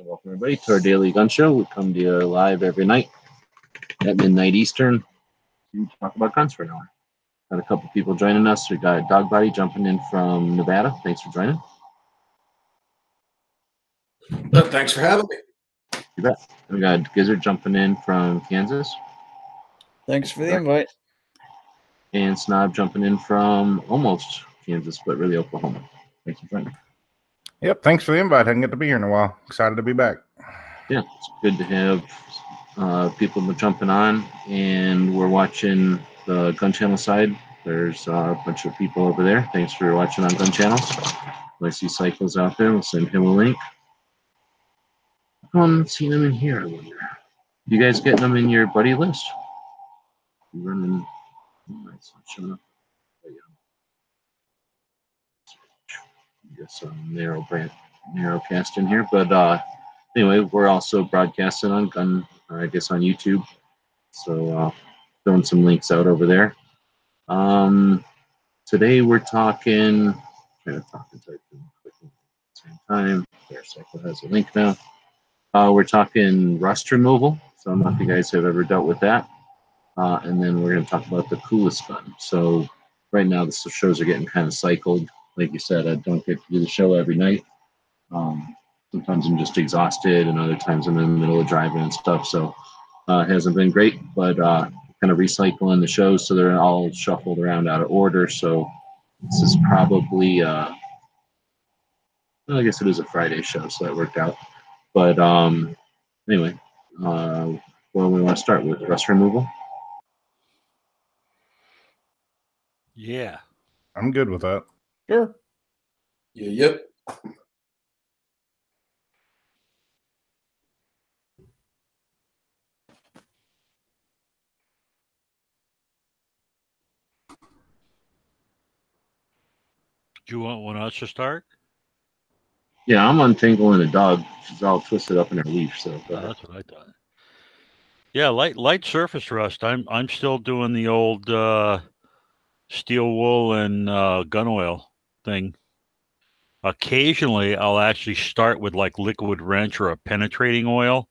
Yeah, welcome everybody to our daily gun show. We come to you live every night at midnight Eastern to talk about guns for an hour. Got a couple people joining us. We got Dog Body jumping in from Nevada. Thanks for joining. Thanks for having me. You bet. We got Gizzard jumping in from Kansas Thanks for the invite. and Snob jumping in from almost Kansas, but really Oklahoma. Thanks for joining. Yep. Thanks for the invite. I didn't get to be here in a while. Excited to be back. yeah, it's good to have uh, people jumping on, and we're watching the Gun Channel side. There's uh, a bunch of people over there. Thanks for watching on Gun Channel. See Cycles out there. We'll send him a link. I haven't seen them in here. I wonder. You guys getting them in your buddy list? You running? Oh, it's not showing up. There you um, narrow brand, narrow cast in here, but uh, anyway, we're also broadcasting on Gun, I guess on YouTube. So uh, throwing some links out over there. Um, today we're talking. Trying to talk and type at the same time. There, Cycle has a link now. Uh, we're talking rust removal. So I don't know if you guys have ever dealt with that. Uh, and then we're going to talk about the coolest gun. So right now the shows are getting kind of cycled. Like you said, I don't get to do the show every night. Um, sometimes I'm just exhausted, and other times I'm in the middle of driving and stuff. So uh, it hasn't been great, but uh, kind of recycling the shows so they're all shuffled around out of order. So this is probably, uh, well, I guess it is a Friday show, so that worked out. But um, anyway, uh, well, we want to start with rust removal. Yeah. I'm good with that. Sure. Yeah, yep. Do you want one us to start? Yeah, I'm untangling a dog. She's all twisted up in her leash. So go Oh, that's what I thought. Yeah, light light surface rust. I'm I'm still doing the old uh, steel wool and uh, gun oil thing. Occasionally, I'll actually start with like liquid wrench or a penetrating oil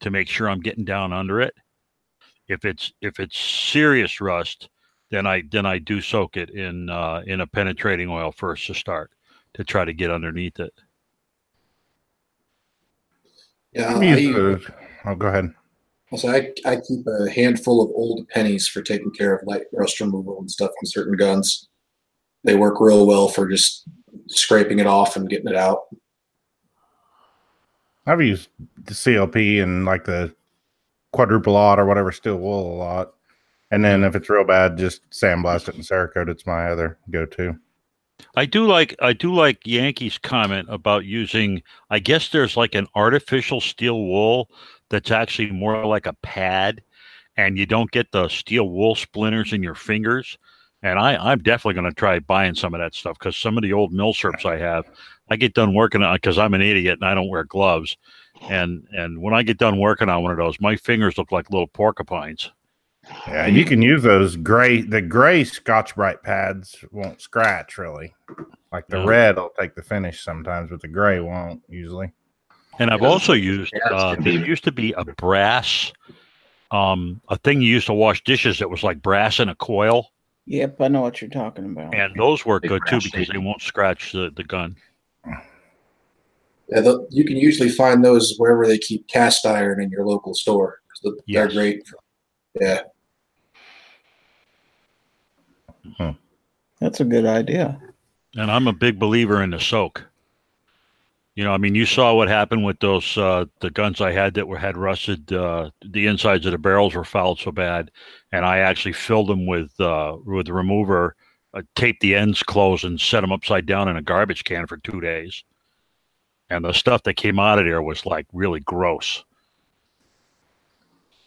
to make sure I'm getting down under it. If it's if it's serious rust, then I then I do soak it in uh, in a penetrating oil first to start to try to get underneath it. Yeah, I'm I, used oh, go ahead. also, I, I keep a handful of old pennies for taking care of light rust removal and stuff on certain guns. They work real well for just scraping it off and getting it out. I've used the CLP and like the quadruple lot or whatever steel wool a lot. And then mm-hmm. if it's real bad, just sandblast it and Cerakote. It's my other go to. I do like I do like Yankees comment about using I guess there's like an artificial steel wool that's actually more like a pad and you don't get the steel wool splinters in your fingers. And I, I'm definitely going to try buying some of that stuff because some of the old milsurps I have, I get done working on because I'm an idiot and I don't wear gloves. And and when I get done working on one of those, my fingers look like little porcupines. Yeah, you can use those gray. The gray Scotch Brite pads won't scratch really. Like the Yeah. red will take the finish sometimes, but the gray won't usually. And I've also used Yeah, uh, gonna there used to be a brass, um, a thing you used to wash dishes that was like brass in a coil, Yep, I know what you're talking about. and those work Big good too because they won't scratch the, the gun. Yeah, the, you can usually find those wherever they keep cast iron in your local store. the- They're Yes. great. For, yeah, hmm. That's a good idea. And I'm a big believer in the soak. You know, I mean, you saw what happened with those uh, the guns I had that were had rusted. Uh, the insides of the barrels were fouled so bad, and I actually filled them with uh, with remover, uh, taped the ends closed, and set them upside down in a garbage can for two days. And the stuff that came out of there was like really gross.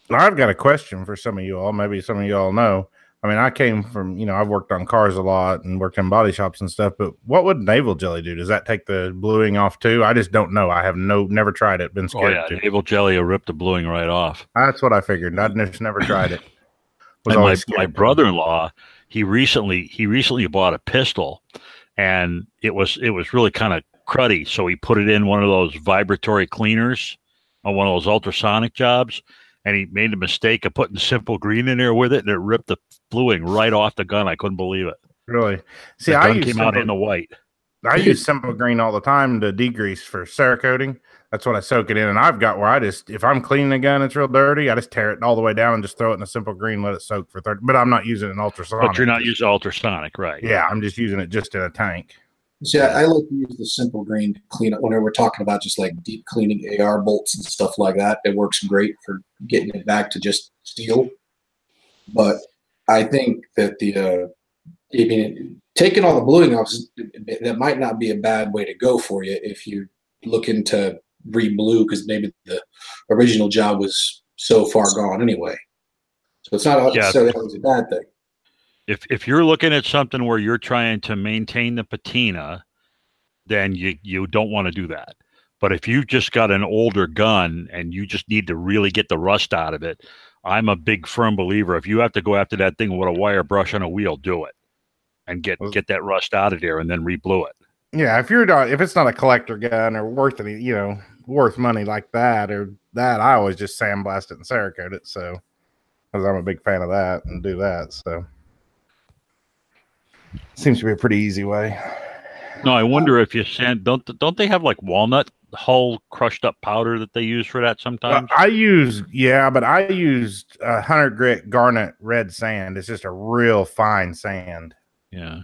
Now, I've got a question for some of you all. Maybe some of you all know. I mean, I came from, you know, I've worked on cars a lot and worked in body shops and stuff, but what would naval jelly do? Does that take the bluing off too? I just don't know. I have no, never tried it, been scared. Oh yeah, to. naval jelly will rip the bluing right off. That's what I figured. I just never tried it. Was And my, my brother-in-law, he recently he recently bought a pistol, and it was it was really kind of cruddy. So he put it in one of those vibratory cleaners on one of those ultrasonic jobs, and he made the mistake of putting simple green in there with it, and it ripped the bluing right off the gun. I couldn't believe it. Really? See, the I gun use came out in the white. I use simple green all the time to degrease for Cerakoting. That's what I soak it in, and I've got where I just if I'm cleaning a gun, it's real dirty. I just tear it all the way down and just throw it in a simple green, let it soak for thirty. But I'm not using an ultrasonic. But you're not using ultrasonic, right? Yeah, I'm just using it just in a tank. See, I, I like to use the simple green to clean up whenever we're talking about just like deep cleaning AR bolts and stuff like that. It works great for getting it back to just steel. But I think that the uh, I mean, taking all the bluing off that might not be a bad way to go for you if you're looking to re-blue because maybe the original job was so far gone anyway. So it's not Yeah. necessarily always a bad thing. If if you're looking at something where you're trying to maintain the patina, then you you don't want to do that. But if you've just got an older gun and you just need to really get the rust out of it, I'm a big firm believer. If you have to go after that thing with a wire brush on a wheel, do it and get get that rust out of there and then re-blue it. Yeah, if you're not if it's not a collector gun or worth any, you know, worth money like that or that, I always just sandblast it and Cerakote it. So, because I'm a big fan of that and do that. So, seems to be a pretty easy way. No, I wonder if you sand don't don't they have like walnut hull crushed up powder that they use for that Well, sometimes? I use yeah, but I used a hundred grit garnet red sand. It's just a real fine sand. Yeah.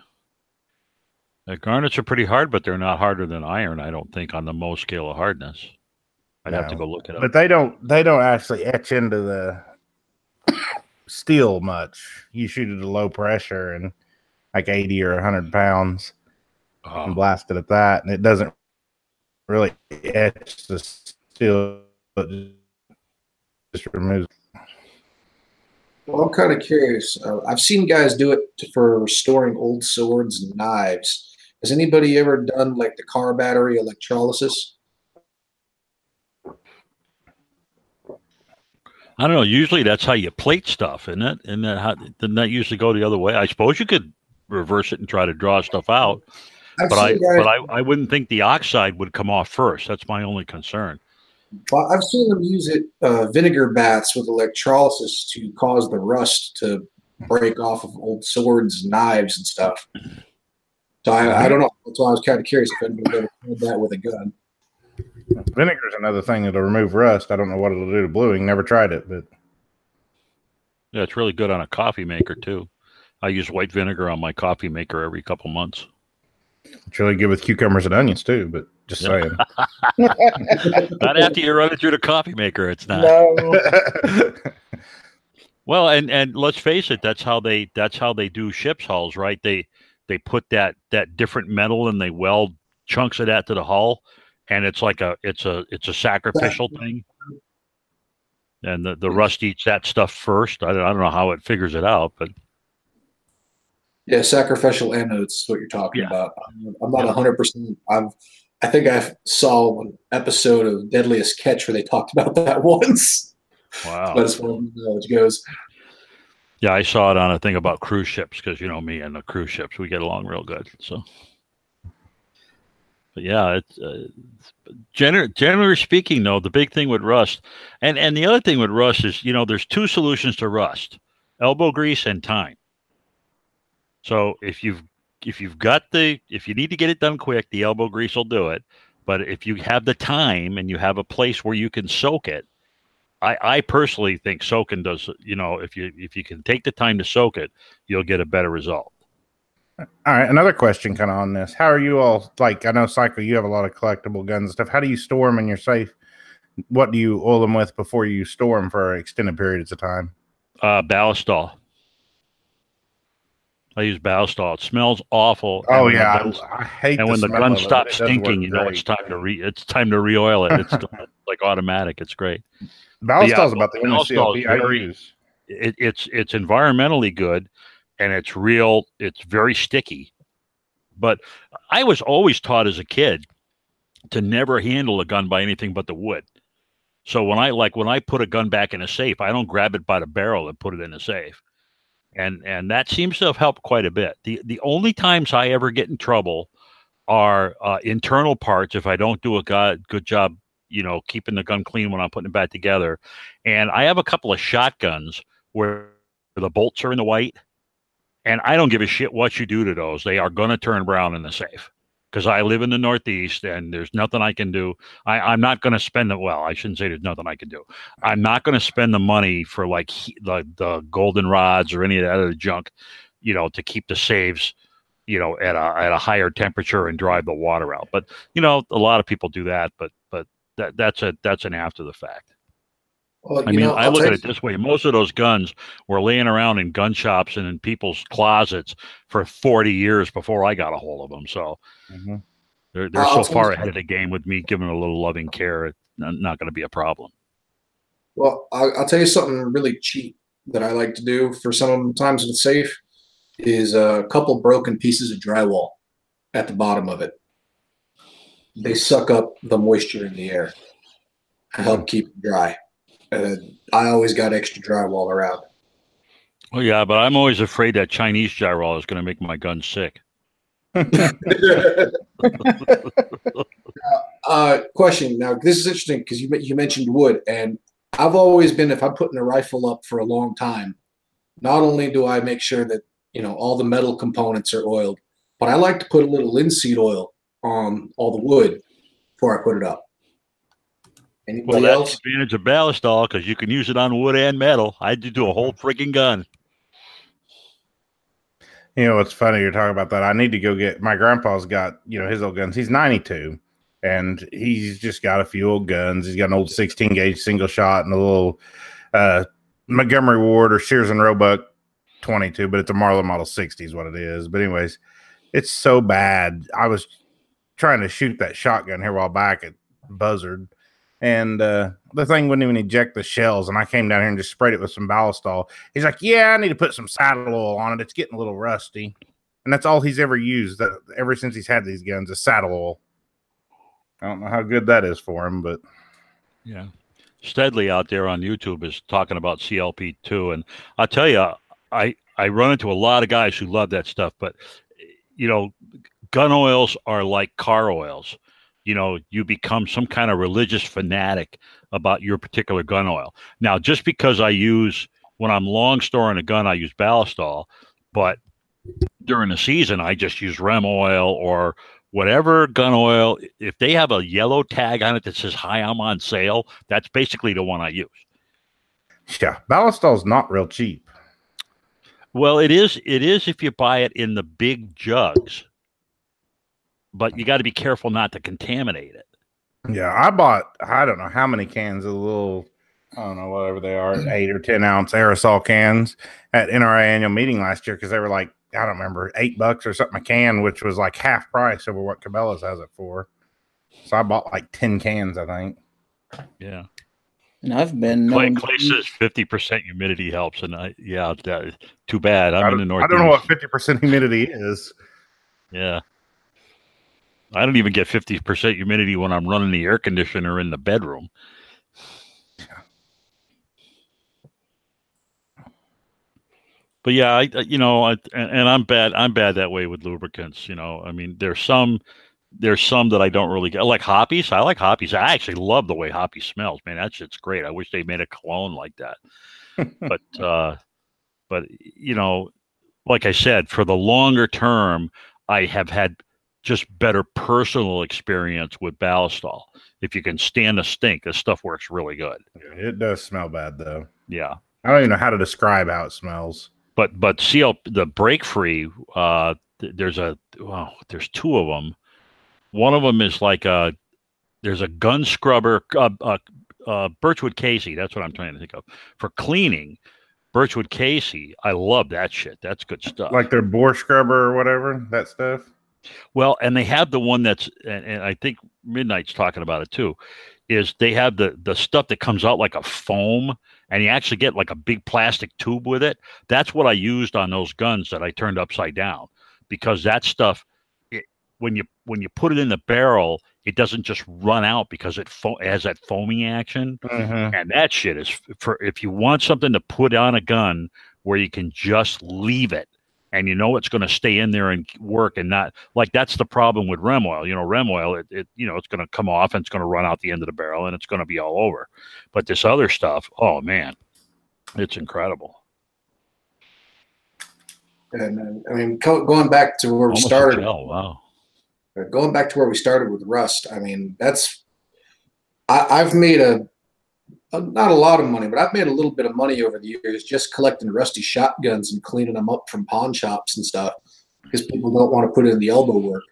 The garnets are pretty hard, but they're not harder than iron, I don't think, on the Mohs scale of hardness. I'd have to go look it up. But they don't they don't actually etch into the steel much. You shoot it at low pressure and like eighty or hundred pounds. and Oh, blast it at that, and it doesn't really etch the steel. It just removes. Well, I'm kind of curious. Uh, I've seen guys do it for restoring old swords and knives. Has anybody ever done like the car battery electrolysis? I don't know. Usually that's how you plate stuff, isn't it? And that how doesn't that usually go the other way? I suppose you could reverse it and try to draw stuff out, I've but I guys, but I, I wouldn't think the oxide would come off first. That's my only concern. well, I've seen them use it uh, vinegar baths with electrolysis to cause the rust to break off of old swords and knives and stuff. So I, I don't know. That's why I was kind of curious if anybody ever tried that with a gun. Vinegar is another thing that'll remove rust. I don't know what it'll do to bluing. Never tried it, but Yeah, it's really good on a coffee maker too. I use white vinegar on my coffee maker every couple months. it's really good with cucumbers and onions too. But just Yeah. saying. Not after you run it through the coffee maker, it's not. No. Well, and and let's face it, that's how they that's how they do ship's hulls, right? They they put that that different metal and they weld chunks of that to the hull, and it's like a it's a it's a sacrificial thing. And the, the rust eats that stuff first. I don't, I don't know how it figures it out, but Yeah, sacrificial anodes is what you're talking Yeah. about. I'm- not 100%. I've, I think I saw an episode of Deadliest Catch where they talked about that once. wow. But as far as knowledge goes, Yeah, I saw it on a thing about cruise ships because you know me and the cruise ships, we get along real good. So, but yeah, it's uh, gener- generally speaking, though, the big thing with rust, and and the other thing with rust is you know there's two solutions to rust: elbow grease and time. So if you've if you've got the if you need to get it done quick, the elbow grease will do it. But if you have the time and you have a place where you can soak it, I, I personally think soaking does you know if you if you can take the time to soak it you'll get a better result All right, another question kind of on this. How are you all like? I know, Cycle, you have a lot of collectible guns and stuff. How do you store them in your safe? What do you oil them with before you store them for extended periods of time? uh Ballistol I use Ballistol. It smells awful. Oh and yeah, guns- I, I hate. and when the gun of it, but stops stinking, you know it's time to re it's time to re-oil it. It's like automatic. It's great. Ballistol's yeah, about the only CLP I use. It, it's it's environmentally good, and it's real. It's very sticky. But I was always taught as a kid to never handle a gun by anything but the wood. So when I like when I put a gun back in a safe, I don't grab it by the barrel and put it in a safe. And and that seems to have helped quite a bit. The the only times I ever get in trouble are uh, internal parts if I don't do a go- good job, you know, keeping the gun clean when I'm putting it back together. And I have a couple of shotguns where the bolts are in the white, and I don't give a shit what you do to those. They are going to turn brown in the safe because I live in the Northeast and there's nothing I can do. I, I'm not going to spend the well. I shouldn't say there's nothing I can do. I'm not going to spend the money for like he, the the golden rods or any of that other junk, you know, to keep the saves, you know, at a at a higher temperature and drive the water out. But you know, a lot of people do that. But but that that's a that's an after the fact. Well, I you mean, know, I I'll look at you- it this way: most of those guns were laying around in gun shops and in people's closets for 40 years before I got a hold of them. So Mhm. they're they're I'll so far ahead of the game with me giving a little loving care. It's not, not going to be a problem. Well, I'll, I'll tell you something really cheap that I like to do for sometimes in the safe is a couple broken pieces of drywall at the bottom of it. They suck up the moisture in the air and help keep it dry. And I always got extra drywall around. Well, yeah, but I'm always afraid that Chinese drywall is going to make my gun sick. uh, question now. This is interesting because you you mentioned wood, and I've always been if I'm putting a rifle up for a long time, not only do I make sure that you know all the metal components are oiled, but I like to put a little linseed oil on all the wood before I put it up. Well, Anybody that's else? the advantage of Ballistol because you can use it on wood and metal. I did do a whole freaking gun. You know, it's funny you're talking about that. I need to go get my grandpa's got, you know, his old guns. He's 92 and he's just got a few old guns. He's got an old 16 gauge single shot and a little uh, Montgomery Ward or Sears and Roebuck 22, but it's a Marlin Model 60 is what it is. But, anyways, it's so bad. I was trying to shoot that shotgun here a while back at Buzzard and uh, the thing wouldn't even eject the shells. And I came down here and just sprayed it with some ballast ballistol. He's like, "Yeah, I need to put some saddle oil on it. It's getting a little rusty." And that's all he's ever used ever since he's had these guns is saddle oil. I don't know how good that is for him, but Yeah. Steadley out there on YouTube is talking about CLP two, and I tell you, I I run into a lot of guys who love that stuff, but you know, gun oils are like car oils. You know, you become some kind of religious fanatic about your particular gun oil. Now, just because I use when I'm long storing a gun, I use Ballistol, but during the season, I just use Rem oil or whatever gun oil. If they have a yellow tag on it that says "Hi, I'm on sale," that's basically the one I use. yeah, ballistol's not real cheap. Well, it is. It is if you buy it in the big jugs, but you got to be careful not to contaminate it. Yeah, I bought I don't know how many cans of the little I don't know whatever they are eight or ten ounce aerosol cans at NRA annual meeting last year because they were like I don't remember eight bucks or something a can, which was like half price over what Cabela's has it for. So I bought like ten cans, I think. Yeah. And I've been Clay, known Clay says fifty percent humidity helps, and I yeah, that is too bad. I'm I in the north. I don't know what fifty percent humidity is. Yeah. I don't even get fifty percent humidity when I'm running the air conditioner in the bedroom. But yeah, I I- you know, I, and, and I'm bad. I'm bad that way with lubricants. You know, I mean, there's some there's some that I don't really get. I Like Hoppe's, I like Hoppe's. I actually love the way Hoppy smells. Man, that shit's great. I wish they made a cologne like that. but uh, but you know, like I said, for the longer term, I have had just better personal experience with Ballistol. If you can stand the stink, this stuff works really good. It does smell bad though. Yeah. I don't even know how to describe how it smells. But but CL the break free, uh, th- there's a well, there's two of them. One of them is like a there's a gun scrubber, uh, uh, uh, Birchwood Casey. That's what I'm trying to think of for cleaning. Birchwood Casey. I love that shit. That's good stuff. Like their bore scrubber or whatever, that stuff. Well, and they have the one that's, and, and I think Midnight's talking about it too, is they have the the stuff that comes out like a foam, and you actually get like a big plastic tube with it. That's what I used on those guns that I turned upside down, because that stuff, it, when you when you put it in the barrel, it doesn't just run out because it, fo- it has that foaming action, Mhm. and that shit is for if you want something to put on a gun where you can just leave it and you know it's going to stay in there and work and not like that's the problem with rem oil. You know rem oil it, it you know it's going to come off and it's going to run out the end of the barrel and it's going to be all over. But this other stuff oh man it's incredible. And uh, I mean, co- going back to where we Almost a started, gel, wow. Going back to where we started with rust i mean that's I, i've made a not a lot of money but i've made a little bit of money over the years just collecting rusty shotguns and cleaning them up from pawn shops and stuff because people don't want to put in the elbow work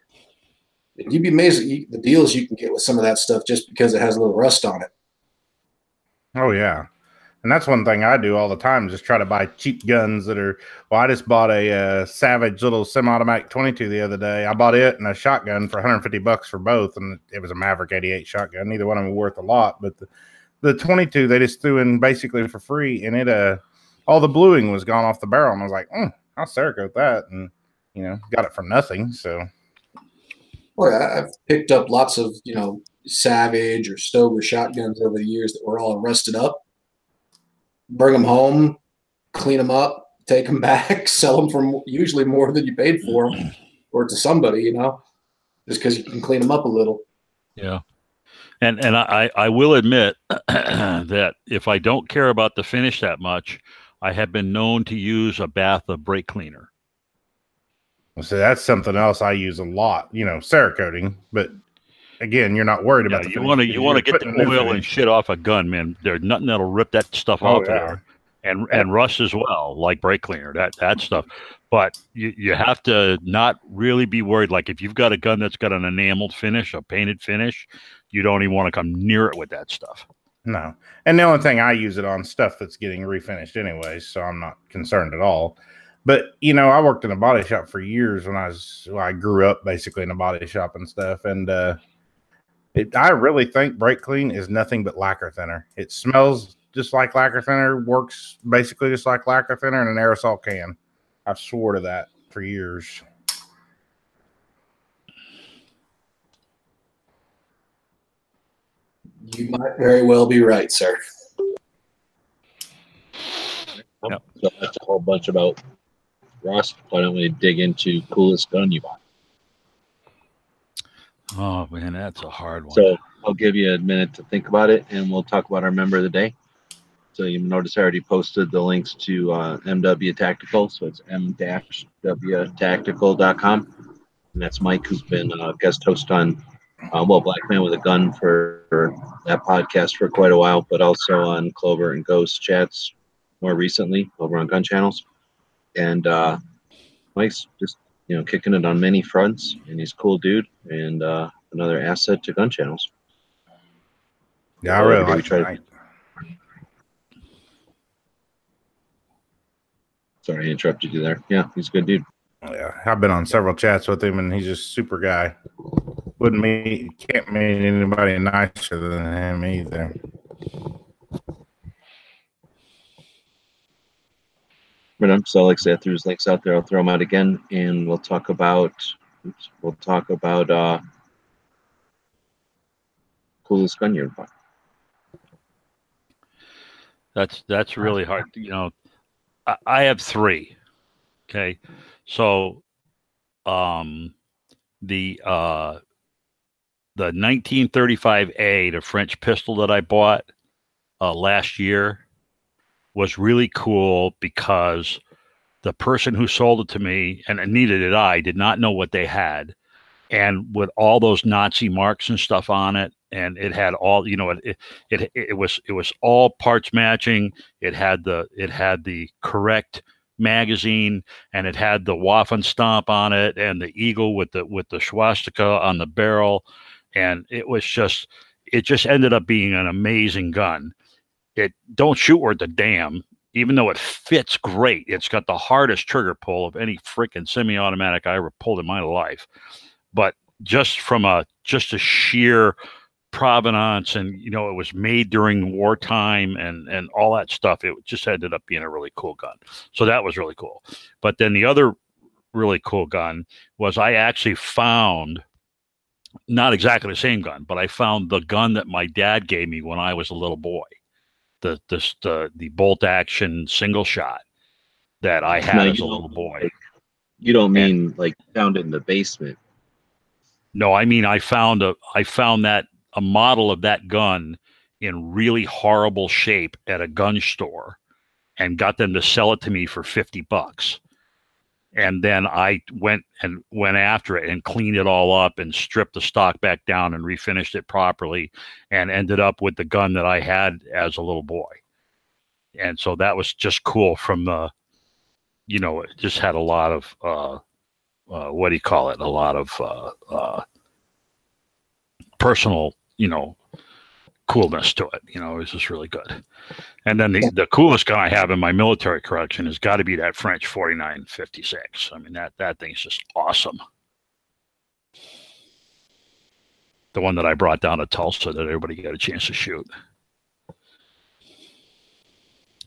And you'd be amazed at the deals you can get with some of that stuff just because it has a little rust on it Oh yeah, and that's one thing I do all the time. Just try to buy cheap guns that are. Well, I just bought a uh, Savage little semi-automatic 22 the other day. I bought it and a shotgun for 150 bucks for both, and it was a Maverick 88 shotgun. Neither one of them worth a lot, but the, the 22 they just threw in basically for free, and it uh all the bluing was gone off the barrel, and I was like, mm, I'll Cerakote that, and you know got it for nothing. So Well, I've picked up lots of, you know, Savage or Stover shotguns over the years that were all rusted up. Bring them home, clean them up, take them back, sell them for usually more than you paid for them, or to somebody, you know, just because you can clean them up a little. Yeah. And and I, I will admit that if I don't care about the finish that much, I have been known to use a bath of brake cleaner. So that's something else I use a lot, you know, Cerakoting. But again, you're not worried Yeah, about the you want to you want to get the oil and shit off a gun, man. There's nothing that'll rip that stuff Oh, out yeah. there. And and rust as well, like brake cleaner, that that stuff. But you, you have to not really be worried. Like if you've got a gun that's got an enameled finish, a painted finish, you don't even want to come near it with that stuff. No. And the only thing I use it on stuff that's getting refinished anyway, so I'm not concerned at all. But you know, I worked in a body shop for years when I was well, I grew up basically in a body shop and stuff. And uh it, I really think brake clean is nothing but lacquer thinner. It smells just like lacquer thinner, works basically just like lacquer thinner in an aerosol can. I've swore to that for years. You might very well be right, sir. Yep. So that's a whole bunch about Ross. Why don't we dig into coolest gun you bought? Oh man, that's a hard one. So I'll give you a minute to think about it, and we'll talk about our member of the day. So you notice I already posted the links to uh, MW Tactical. So it's m-wtactical.com. And that's Mike, who's been a guest host on, uh, well, Black Man with a Gun for, for that podcast for quite a while, but also on Clover and Ghost chats more recently over on Gun Channels. And uh, Mike's just, you know, kicking it on many fronts, and he's a cool dude and uh, another asset to Gun Channels. Yeah, I really like. Sorry, I interrupted you there. Yeah, he's a good dude. Yeah, I've been on several chats with him, and he's just a super guy. Wouldn't meet, can't meet anybody nicer than him either. But um, so like I said, threw his links out there. I'll throw them out again, and we'll talk about. Oops, we'll talk about uh, coolest gun you ever bought. That's that's really hard. You know, I, I have three. Okay, so um, the uh, the 1935A, the French pistol that I bought uh, last year, was really cool because the person who sold it to me, and neither did I, did not know what they had, and with all those Nazi marks and stuff on it, and it had all you know it, it it was it was all parts matching. It had the it had the correct magazine and it had the Waffen stomp on it and the eagle with the with the swastika on the barrel and it was just it just ended up being an amazing gun. It don't shoot worth a damn even though it fits great, it's got the hardest trigger pull of any freaking semi-automatic I ever pulled in my life. But just from a just a sheer provenance and you know it was made during wartime and and all that stuff it just ended up being a really cool gun so that was really cool but then the other really cool gun was i actually found not exactly the same gun but i found the gun that my dad gave me when i was a little boy the the the, the bolt action single shot that i had as a little boy You don't mean like found it in the basement? No, I mean I found a I found that a model of that gun in really horrible shape at a gun store and got them to sell it to me for 50 bucks. And then I went and went after it and cleaned it all up and stripped the stock back down and refinished it properly and ended up with the gun that I had as a little boy. And so that was just cool from the you know, it just had a lot of uh uh, what do you call it? A lot of uh, uh, personal, you know, coolness to it. You know, it was just really good. And then the, the coolest gun I have in my military collection has got to be that French 4956. I mean, that that thing's just awesome. The one that I brought down to Tulsa that everybody got a chance to shoot.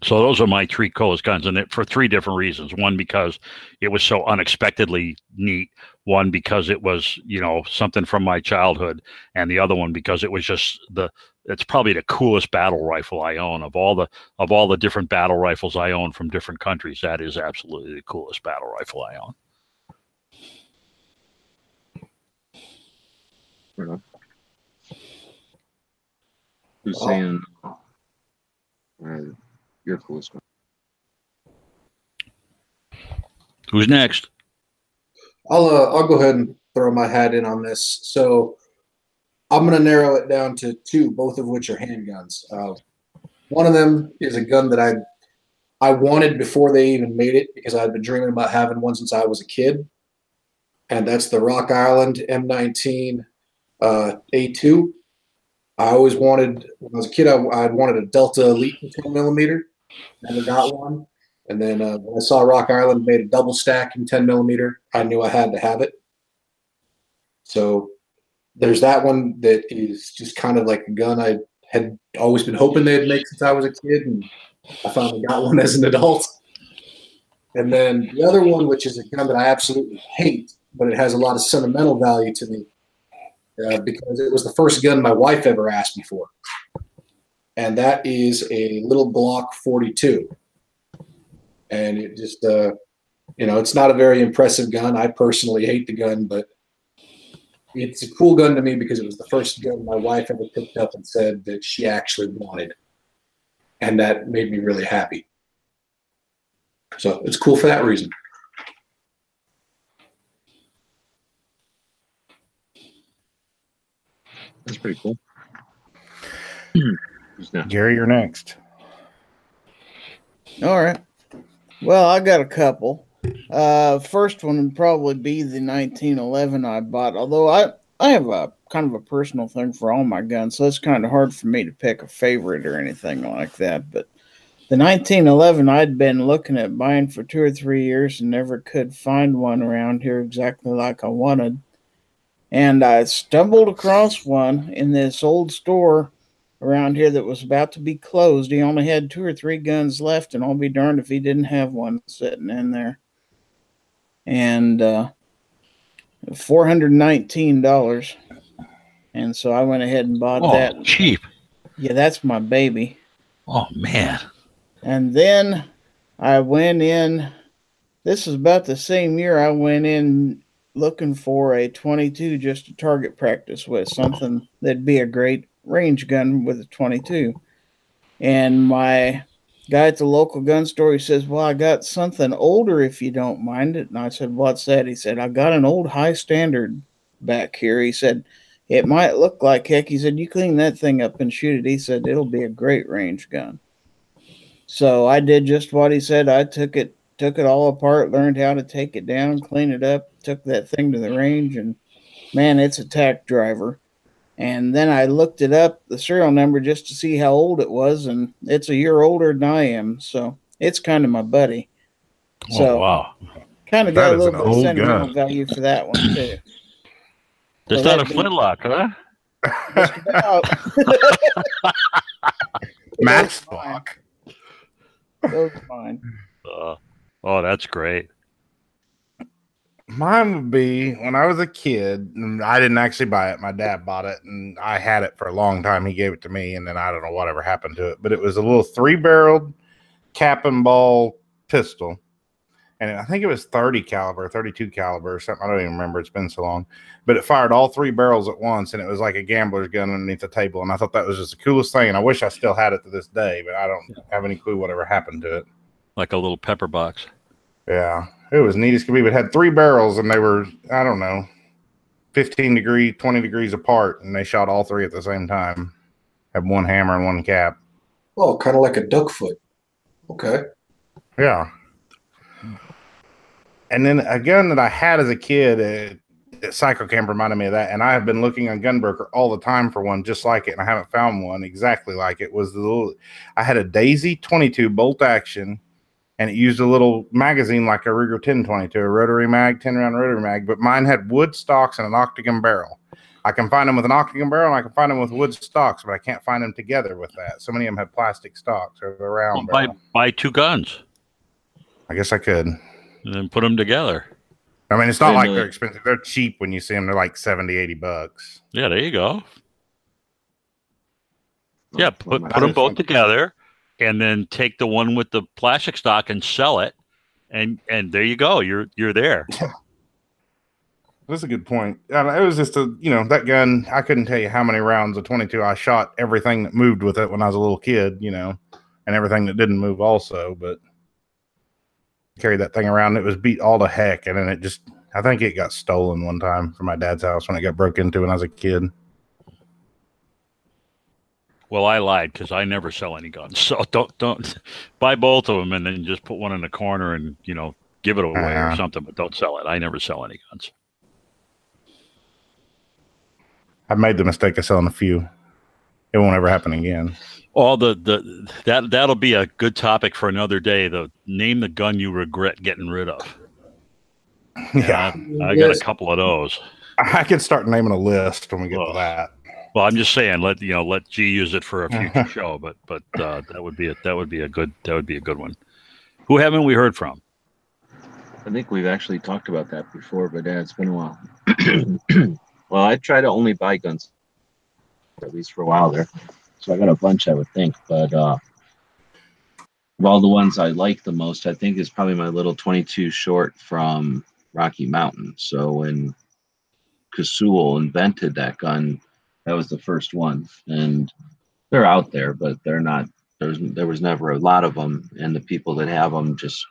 So those are my three coolest guns, and it for three different reasons. One because it was so unexpectedly neat. One because it was you know something from my childhood, and the other one because it was just the it's probably the coolest battle rifle I own of all the of all the different battle rifles I own from different countries. That is absolutely the coolest battle rifle I own. Right. Who's Oh. saying uh, your coolest one? Who's next? I'll uh, I'll go ahead and throw my hat in on this. So I'm gonna narrow it down to two, both of which are handguns. Uh, one of them is a gun that I I wanted before they even made it because I'd been dreaming about having one since I was a kid, and that's the Rock Island M19 uh, A2. I always wanted when I was a kid. I, I wanted a Delta Elite 10 millimeter. Never got one. And then uh, when I saw Rock Island made a double stack in 10 millimeter, I knew I had to have it. So there's that one that is just kind of like a gun I had always been hoping they'd make since I was a kid, and I finally got one as an adult. And then the other one, which is a gun that I absolutely hate, but it has a lot of sentimental value to me uh, because it was the first gun my wife ever asked me for. And that is a little Glock 42 and it just uh, you know it's not a very impressive gun i personally hate the gun but it's a cool gun to me because it was the first gun my wife ever picked up and said that she actually wanted and that made me really happy so it's cool for that reason That's pretty cool. Who's? Gary, you're next. All right. Well, I got a couple. Uh, first one would probably be the 1911 I bought. Although I I have a kind of a personal thing for all my guns, so it's kind of hard for me to pick a favorite or anything like that. But the 1911 I'd been looking at buying for two or three years and never could find one around here exactly like I wanted. And I stumbled across one in this old store around here that was about to be closed. He only had two or three guns left, and I'll be darned if he didn't have one sitting in there. And uh, four hundred nineteen dollars, and so I went ahead and bought Oh, that. cheap. Yeah, that's my baby. Oh man. And then I went in. This is about the same year I went in looking for a 22 just to target practice with something that'd be a great range gun with a 22. And my guy at the local gun store he says, "Well, I got something older if you don't mind it." And I said, "What's that?" He said, "I got an old high standard back here." He said, "It might look like heck." He said, "You clean that thing up and shoot it." He said, "It'll be a great range gun." So I did just what he said. I took it, took it all apart, learned how to take it down, clean it up, took that thing to the range, and man, it's a tack driver. And then I looked it up, the serial number, just to see how old it was, and it's a year older than I am. So it's kind of my buddy. Oh, So wow. kind of got a little bit of old sentimental gun. value for that one too. That's Well, not a flintlock, huh? Just about. Matchlock. Those are mine. Uh, oh, that's great. Mine would be when I was a kid. And I didn't actually buy it. My dad bought it, and I had it for a long time. He gave it to me, and then I don't know whatever happened to it. But it was a little three-barreled cap and ball pistol, and I think it was 30 caliber, 32 caliber, or something. I don't even remember. It's been so long. But it fired all three barrels at once, and it was like a gambler's gun underneath the table. And I thought that was just the coolest thing. And I wish I still had it to this day, but I don't have any clue whatever happened to it. Like a little pepper box. Yeah, it was neat as could be. But had three barrels, and they were I don't know, fifteen degree, twenty degrees apart, and they shot all three at the same time. Had one hammer and one cap. Oh, kind of like a duck foot. Okay. Yeah. And then a gun that I had as a kid, uh, Psycho Camp reminded me of that. And I have been looking on Gunbroker all the time for one just like it, and I haven't found one exactly like it. Was the little, I had a Daisy 22 bolt action, and it used a little magazine like a Ruger 1022, a rotary mag, 10 round rotary mag, but mine had wood stocks and an octagon barrel. I can find them with an octagon barrel, and I can find them with wood stocks, but I can't find them together with that. So many of them have plastic stocks or the round buy, buy two guns I guess I could. and then put them together. I mean, it's not like they're expensive. They're cheap when you see them. They're like 70, 80 bucks. Yeah, there you go. Yeah, put put them both together, and then take the one with the plastic stock and sell it, and and there you go. You're you're there. That's a good point. It was just a, you know, that gun, I couldn't tell you how many rounds of 22 I shot everything that moved with it when I was a little kid, you know, and everything that didn't move also. But carried that thing around. It was beat all to heck. And then it just, I think it got stolen one time from my dad's house when it got broke into when I was a kid. Well, I lied because I never sell any guns. So don't don't buy both of them and then just put one in the corner and you know give it away or Uh-huh. something. But don't sell it. I never sell any guns. I've made the mistake of selling a few. It won't ever happen again. All the the that that'll be a good topic for another day. The name the gun you regret getting rid of. yeah. I, I got a couple of those. I could start naming a list when we get Ugh. to that. Well, I'm just saying, let you know, let G use it for a future show. But but uh, that would be a that would be a good that would be a good one. Who haven't we heard from? I think we've actually talked about that before, but yeah, it's been a while. well, I try to only buy guns at least for a while there, so I got a bunch, I would think. But uh, of all the ones I like the most, I think is probably my little 22 short from Rocky Mountain. So when Casull invented that gun, that was the first one, and they're out there, but they're not. There's there was never a lot of them, and the people that have them just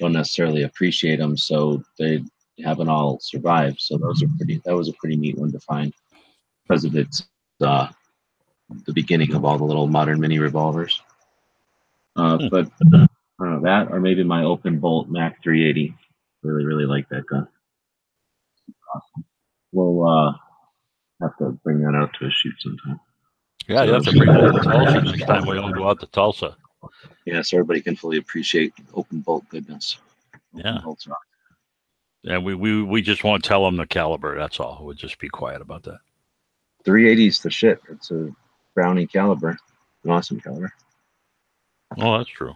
don't necessarily appreciate them, so they haven't all survived. So those are pretty. That was a pretty neat one to find because of its uh, the beginning of all the little modern mini revolvers. Uh, Hmm. but I don't know that, or maybe my open bolt Mac 380. Really, really like that gun. Awesome. We'll uh, have to bring that out to a shoot sometime. Yeah, you have to bring that to Tulsa next time we all go out to Tulsa. Yeah, so everybody can fully appreciate open bolt goodness. Open Yeah. bolts rock. And we, we we just won't tell them the caliber. That's all. We'll just be quiet about that. 380 is the shit. It's a Browning caliber, an awesome caliber. Oh, that's true.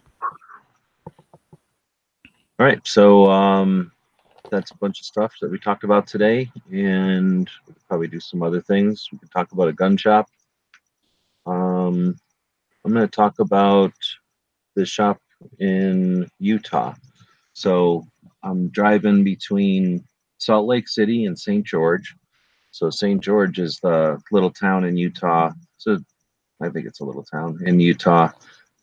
All right, so um, that's a bunch of stuff that we talked about today, and we could probably do some other things. We could talk about a gun shop. Um, I'm going to talk about the shop in Utah. So I'm driving between Salt Lake City and St. George. So St. George is the little town in Utah. So I think it's a little town in Utah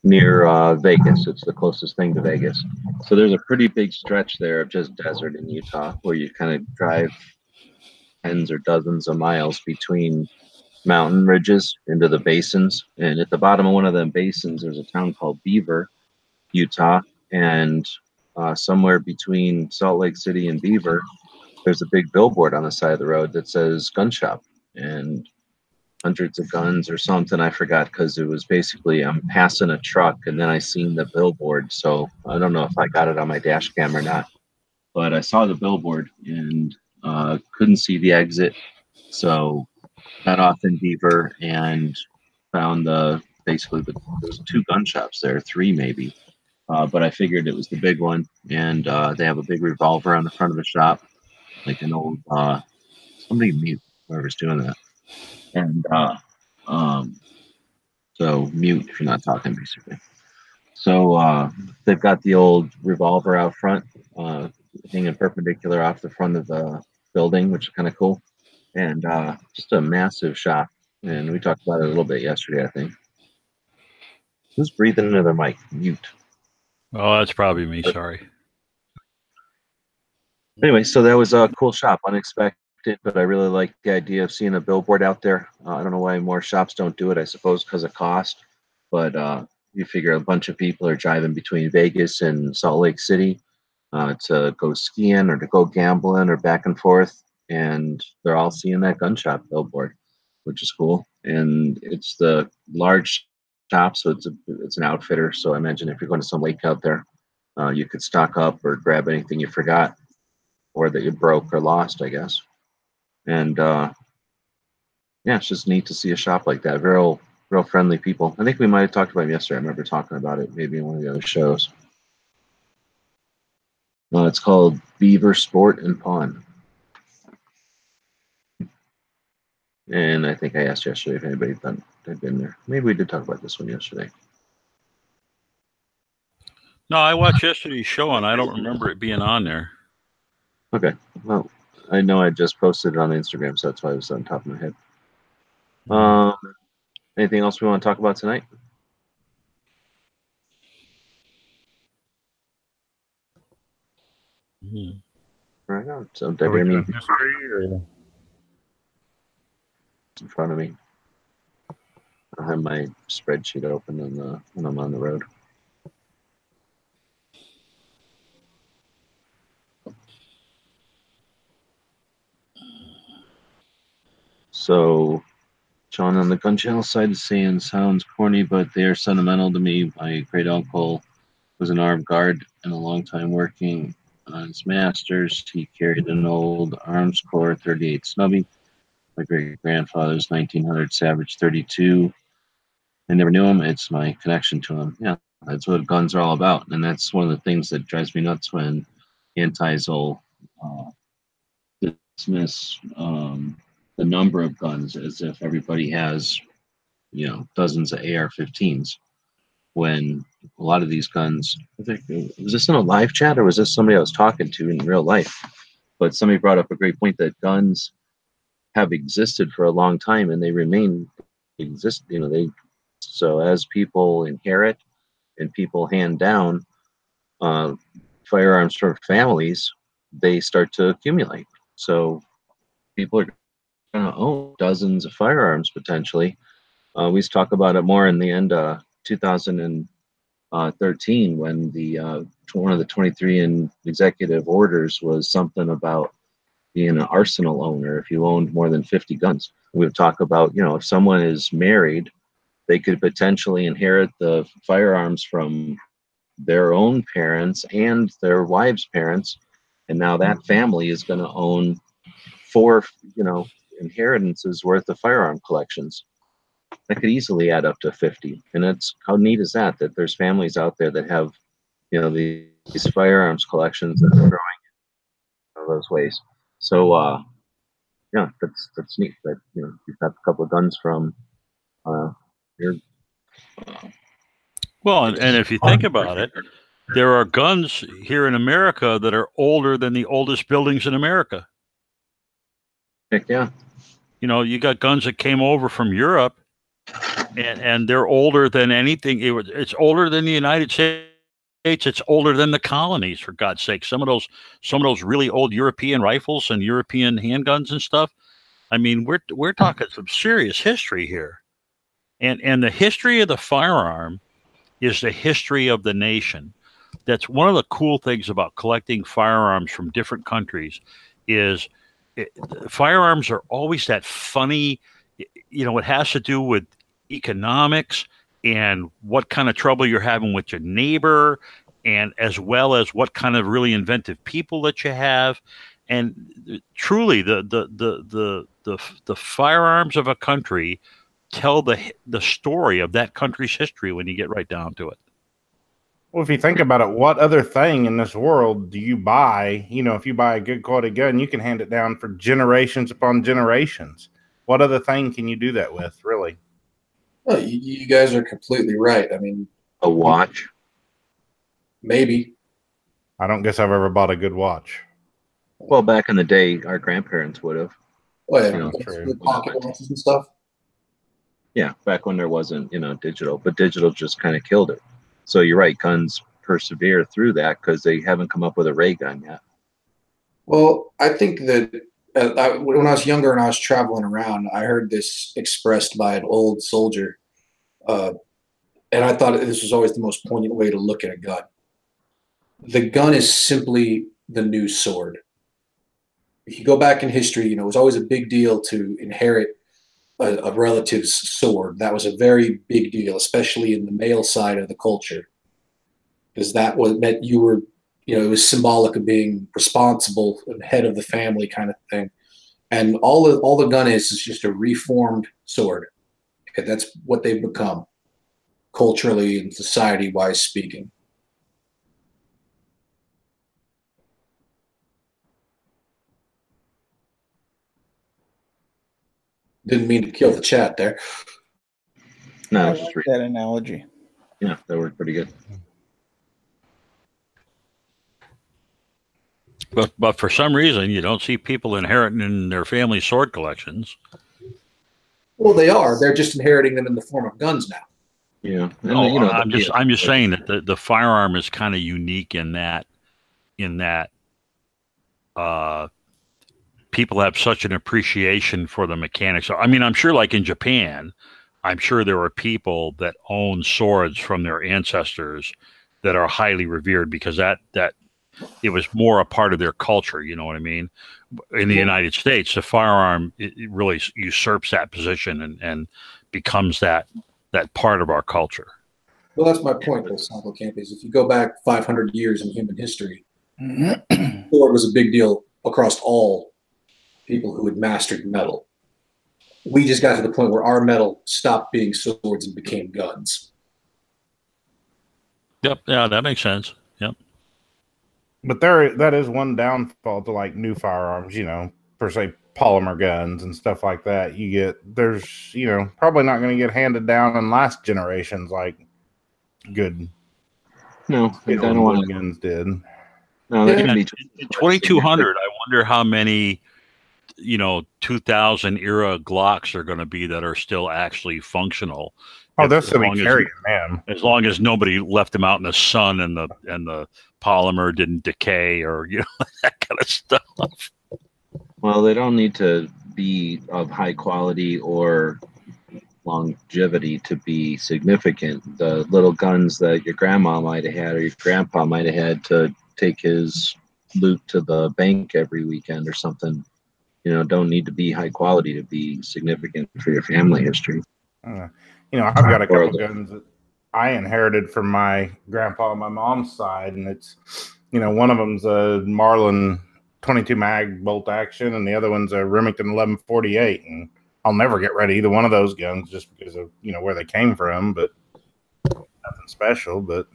near uh, Vegas. It's the closest thing to Vegas. So there's a pretty big stretch there of just desert in Utah where you kind of drive tens or dozens of miles between mountain ridges into the basins. And at the bottom of one of them basins, there's a town called Beaver, Utah. And uh, somewhere between Salt Lake City and Beaver, there's a big billboard on the side of the road that says gun shop. And hundreds of guns or something. I forgot because it was basically I'm passing a truck and then I seen the billboard. So I don't know if I got it on my dash cam or not, but I saw the billboard and uh, couldn't see the exit. So got off in Beaver and found the basically the, there's two gun shops there, three maybe. Uh, but I figured it was the big one, and uh, they have a big revolver on the front of the shop, like an old uh, somebody mute whoever's doing that, and uh, um, so mute if you're not talking basically. So uh, they've got the old revolver out front, uh, hanging perpendicular off the front of the building, which is kind of cool, and uh, just a massive shop. And we talked about it a little bit yesterday, I think. Who's breathing into their mic? Mute. Oh, that's probably me. Sorry. Anyway, so that was a cool shop, unexpected, but I really like the idea of seeing a billboard out there. Uh, I don't know why more shops don't do it. I suppose because of cost, but uh, you figure a bunch of people are driving between Vegas and Salt Lake City uh, to go skiing or to go gambling or back and forth, and they're all seeing that gun shop billboard, which is cool. And it's the large shop, so it's a it's an outfitter. So I imagine if you're going to some lake out there, uh, you could stock up or grab anything you forgot or that you broke or lost, I guess. And uh, yeah, it's just neat to see a shop like that. Real, real friendly people. I think we might have talked about it yesterday. I remember talking about it maybe in one of the other shows. Uh, it's called Beaver Sport and Pawn. And I think I asked yesterday if anybody done, had been there. Maybe we did talk about this one yesterday. No, I watched yesterday's show and I don't remember it being on there. Okay. Well, I know I just posted it on Instagram, so that's why it was on top of my head. Um, anything else we want to talk about tonight? Mhm. Right on. So, Are we doing history or- in front of me? I have my spreadsheet open on the, when I'm on the road. So, John on the gun channel side is saying sounds corny, but they are sentimental to me. My great uncle was an armed guard and a long time working on his masters. He carried an old Armscor 38 Snubby. My great grandfather's 1900 Savage 32. I never knew him. It's my connection to him. Yeah, that's what guns are all about. And that's one of the things that drives me nuts when antis will uh, dismiss um, the number of guns as if everybody has, you know, dozens of AR-15s. When a lot of these guns, I think, was this in a live chat or was this somebody I was talking to in real life? But somebody brought up a great point that guns have existed for a long time and they remain exist. You know, they so as people inherit and people hand down uh, firearms from families, they start to accumulate. So people are going to own dozens of firearms potentially. Uh, we talk about it more in the end uh, 2013 when the uh, one of the 23 in executive orders was something about being an arsenal owner if you owned more than 50 guns. We would talk about, you know, if someone is married, they could potentially inherit the firearms from their own parents and their wives' parents. And now that family is going to own four, you know, inheritances worth of firearm collections. That could easily add up to 50. And it's how neat is that? That there's families out there that have, you know, these, these firearms collections that are growing in those ways. So, uh, yeah, that's that's neat. That you know, you've got a couple of guns from uh, your Well, and, and if you think about it, there are guns here in America that are older than the oldest buildings in America. heck yeah, You know, you got guns that came over from Europe, and and they're older than anything. It, was- it's older than the United States. It's older than the colonies, for God's sake. Some of those, some of those really old European rifles and European handguns and stuff. I mean, we're we're talking some serious history here, and and the history of the firearm is the history of the nation. That's one of the cool things about collecting firearms from different countries is firearms are always that funny you know, it has to do with economics and what kind of trouble you're having with your neighbor, and as well as what kind of really inventive people that you have. And uh, truly, the the the the the, the firearms of a country tell the the story of that country's history when you get right down to it. Well, if you think about it, what other thing in this world do you buy? You know, if you buy a good quality gun, you can hand it down for generations upon generations. What other thing can you do that with, really? Well, you, you guys are completely right. I mean, A watch. maybe. I don't guess I've ever bought a good watch. Well, back in the day, our grandparents would have. Oh, yeah, Yeah, that's true. the pocket watches and stuff. Yeah, back when there wasn't, you know, digital, but digital just kind of killed it. So you're right, guns persevere through that because they haven't come up with a ray gun yet. Well, I think that uh, I, when I was younger and I was traveling around, I heard this expressed by an old soldier, uh, and I thought this was always the most poignant way to look at a gun. The gun is simply the new sword. If you go back in history, you know it was always a big deal to inherit a, a relative's sword. That was a very big deal, especially in the male side of the culture, because that was meant you were you know, it was symbolic of being responsible, and head of the family kind of thing. And all the, all the gun is is just a reformed sword. Okay, that's what they've become, culturally and society wise speaking. Didn't mean to kill the chat there. No, I I was just like reading. that analogy. Yeah, that worked pretty good. But but for some reason, you don't see people inheriting their family sword collections. Well, they are. They're just inheriting them in the form of guns now. Yeah. And, No, you know, I'm just I'm just saying that the, the firearm is kind of unique in that in that uh, people have such an appreciation for the mechanics. I mean, I'm sure like in Japan, I'm sure there are people that own swords from their ancestors that are highly revered because that that it was more a part of their culture. You know what I mean? In the United States, the firearm it, it really usurps that position and and becomes that that part of our culture. Well, that's my point, though, Sample Camp, is if you go back 500 years in human history, sword was a big deal across all people who had mastered metal. We just got to the point where our metal stopped being swords and became guns. Yep, yeah, that makes sense. Yep. But there, that is one downfall to like new firearms. You know, per se, polymer guns and stuff like that. You get there's, you know, probably not going to get handed down in last generations like good, no, I don't want guns did. No, Yeah. be 2200, I wonder how many, you know, 2000 era Glocks are going to be that are still actually functional. Oh, If- they'll as still long be as- carrying them. As long as nobody left them out in the sun and the and the polymer didn't decay or you know that kind of stuff. Well, they don't need to be of high quality or longevity to be significant. The little guns that your grandma might have had or your grandpa might have had to take his loot to the bank every weekend or something, you know, don't need to be high quality to be significant for your family history. Uh, you know, I've got a couple guns that I inherited from my grandpa on my mom's side, and it's, you know, one of them's a Marlin 22 mag bolt action, and the other one's a Remington 1148, and I'll never get rid of either one of those guns just because of you know where they came from, but nothing special. But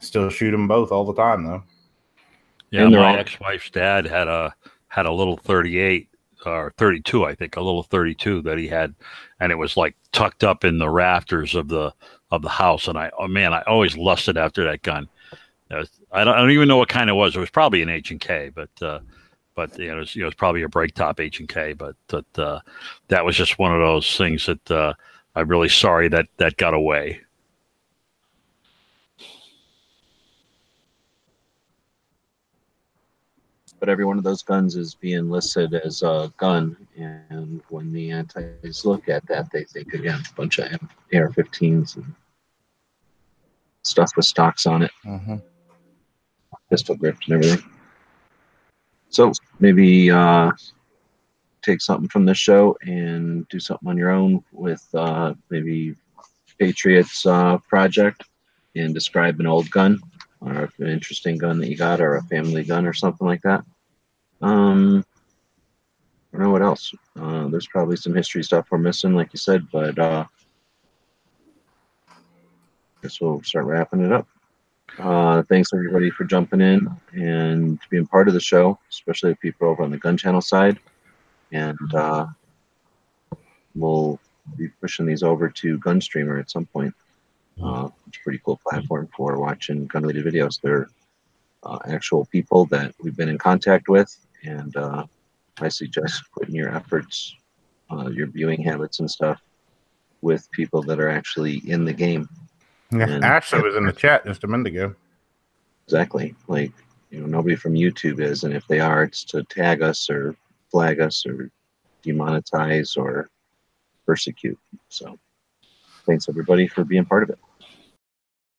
still shoot them both all the time though. Yeah, And my all- ex-wife's dad had a had a little 38 or 32, I think, a little 32 that he had, and it was like tucked up in the rafters of the of the house. And I, oh man, I always lusted after that gun. Was- I don't, I don't even know what kind it was. It was probably an H and K, but uh, but you know, it was, you know, it was probably a break top H and K. But but uh, that was just one of those things that uh, I'm really sorry that that got away. But every one of those guns is being listed as a gun, and when the antis look at that, they think again a bunch of AR-15s and stuff with stocks on it. Mm-hmm. pistol grips and everything. So maybe uh, take something from this show and do something on your own with uh, maybe Patriots uh, project and describe an old gun or an interesting gun that you got or a family gun or something like that. Um, I don't know what else. Uh, there's probably some history stuff we're missing, like you said, but uh, guess we'll start wrapping it up. Uh, thanks everybody for jumping in and being part of the show, especially the people over on the gun channel side. And uh, we'll be pushing these over to Gunstreamer at some point. Uh, it's a pretty cool platform for watching gun related videos. They're uh, actual people that we've been in contact with, and uh, I suggest putting your efforts, uh, your viewing habits and stuff with people that are actually in the game. Yeah, And- Ashley was in the chat just a minute ago. Exactly. Like, you know, nobody from YouTube is, and if they are, it's to tag us or flag us or demonetize or persecute. So, thanks everybody for being part of it.